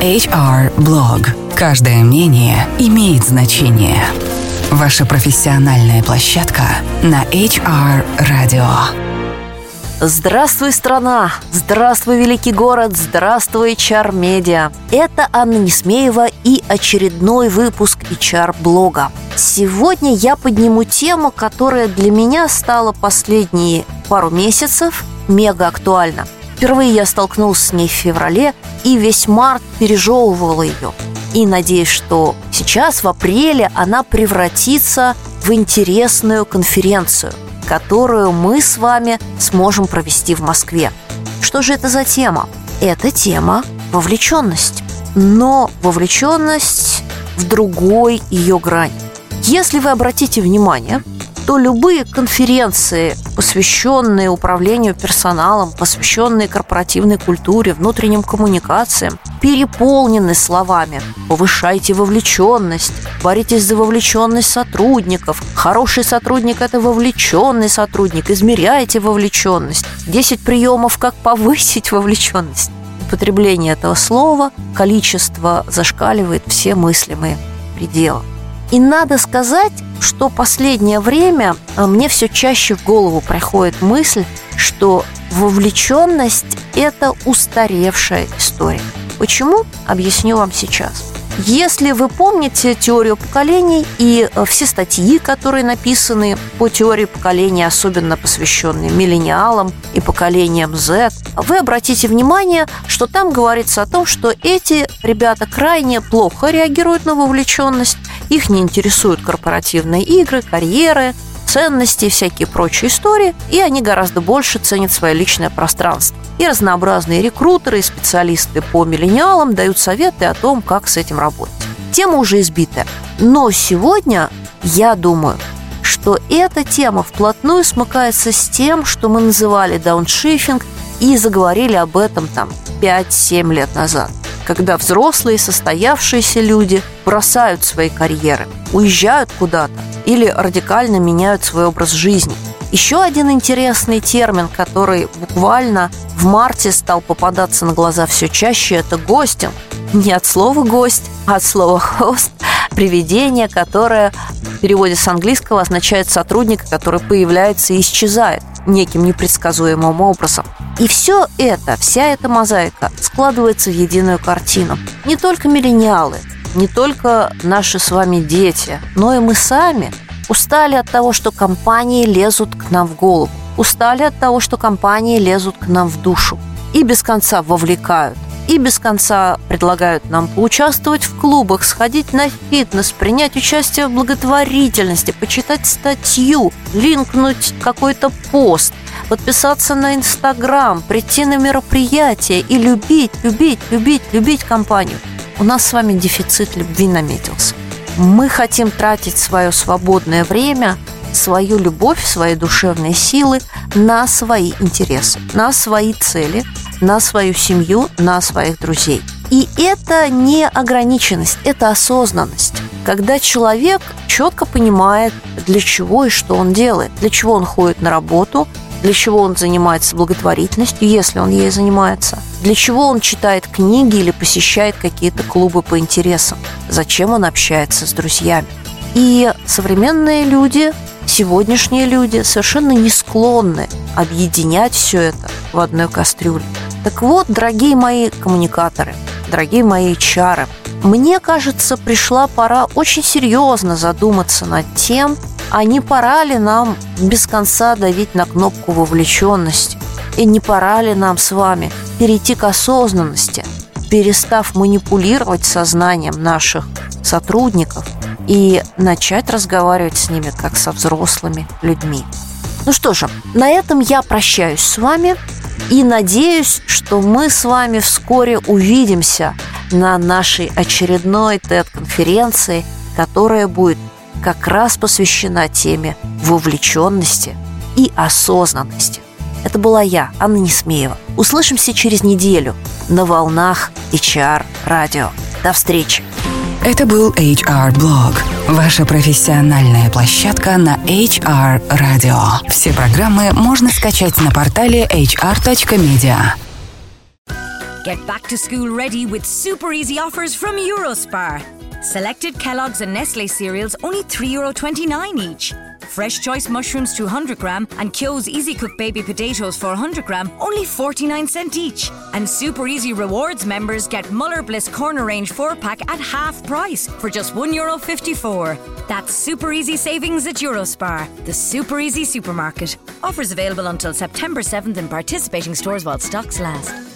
HR Blog. Каждое мнение имеет значение. Ваша профессиональная площадка на HR Radio. Здравствуй, страна! Здравствуй, великий город! Здравствуй, HR-медиа! Это Анна Несмеева и очередной выпуск HR-блога. Сегодня я подниму тему, которая для меня стала последние пару месяцев мега актуальна. Впервые я столкнулся с ней в феврале и весь март пережевывала ее. И надеюсь, что сейчас, в апреле, она превратится в интересную конференцию, которую мы с вами сможем провести в Москве. Что же это за тема? Это тема вовлеченность. Но вовлеченность в другой ее грани. Если вы обратите внимание, то любые конференции, посвященные управлению персоналом, посвященные корпоративной культуре, внутренним коммуникациям, переполнены словами «повышайте вовлеченность», «боритесь за вовлеченность сотрудников», «хороший сотрудник – это вовлеченный сотрудник», «измеряйте вовлеченность», «10 приемов, как повысить вовлеченность». Употребление этого слова, количество зашкаливает все мыслимые пределы. И надо сказать, что последнее время а, мне все чаще в голову приходит мысль, что вовлеченность – это устаревшая история. Почему? Объясню вам сейчас. Если вы помните теорию поколений и э, все статьи, которые написаны по теории поколений, особенно посвященные миллениалам и поколениям Z, вы обратите внимание, что там говорится о том, что эти ребята крайне плохо реагируют на вовлеченность, их не интересуют корпоративные игры, карьеры, ценности и всякие прочие истории, и они гораздо больше ценят свое личное пространство. И разнообразные рекрутеры и специалисты по миллениалам дают советы о том, как с этим работать. Тема уже избитая. Но сегодня, я думаю, что эта тема вплотную смыкается с тем, что мы называли дауншифинг и заговорили об этом там 5-7 лет назад когда взрослые состоявшиеся люди бросают свои карьеры, уезжают куда-то или радикально меняют свой образ жизни. Еще один интересный термин, который буквально в марте стал попадаться на глаза все чаще, это гостинг. Не от слова «гость», а от слова «хост», привидение, которое в переводе с английского означает сотрудник, который появляется и исчезает неким непредсказуемым образом. И все это, вся эта мозаика складывается в единую картину. Не только миллениалы, не только наши с вами дети, но и мы сами устали от того, что компании лезут к нам в голову. Устали от того, что компании лезут к нам в душу и без конца вовлекают и без конца предлагают нам поучаствовать в клубах, сходить на фитнес, принять участие в благотворительности, почитать статью, линкнуть какой-то пост, подписаться на Инстаграм, прийти на мероприятие и любить, любить, любить, любить компанию. У нас с вами дефицит любви наметился. Мы хотим тратить свое свободное время, свою любовь, свои душевные силы на свои интересы, на свои цели, на свою семью, на своих друзей. И это не ограниченность, это осознанность. Когда человек четко понимает, для чего и что он делает, для чего он ходит на работу, для чего он занимается благотворительностью, если он ей занимается, для чего он читает книги или посещает какие-то клубы по интересам, зачем он общается с друзьями. И современные люди, сегодняшние люди совершенно не склонны объединять все это в одной кастрюле. Так вот, дорогие мои коммуникаторы, дорогие мои чары, мне кажется, пришла пора очень серьезно задуматься над тем, а не пора ли нам без конца давить на кнопку вовлеченности? И не пора ли нам с вами перейти к осознанности, перестав манипулировать сознанием наших сотрудников и начать разговаривать с ними как со взрослыми людьми? Ну что же, на этом я прощаюсь с вами. И надеюсь, что мы с вами вскоре увидимся на нашей очередной TED-конференции, которая будет как раз посвящена теме вовлеченности и осознанности. Это была я, Анна Несмеева. Услышимся через неделю на волнах HR радио. До встречи! Это был HR Blog, ваша профессиональная площадка на HR Radio. Все программы можно скачать на портале hr.media. Get back to school ready with super easy offers from Eurospar. Selected Kellogg's and Nestle cereals only €3.29 each. Fresh Choice Mushrooms 200 gram and Kyo's Easy Cook Baby Potatoes 400 gram only 49 cent each. And Super Easy Rewards members get Muller Bliss Corner Range 4 pack at half price for just €1.54. That's super easy savings at Eurospar, the super easy supermarket. Offers available until September 7th in participating stores while stocks last.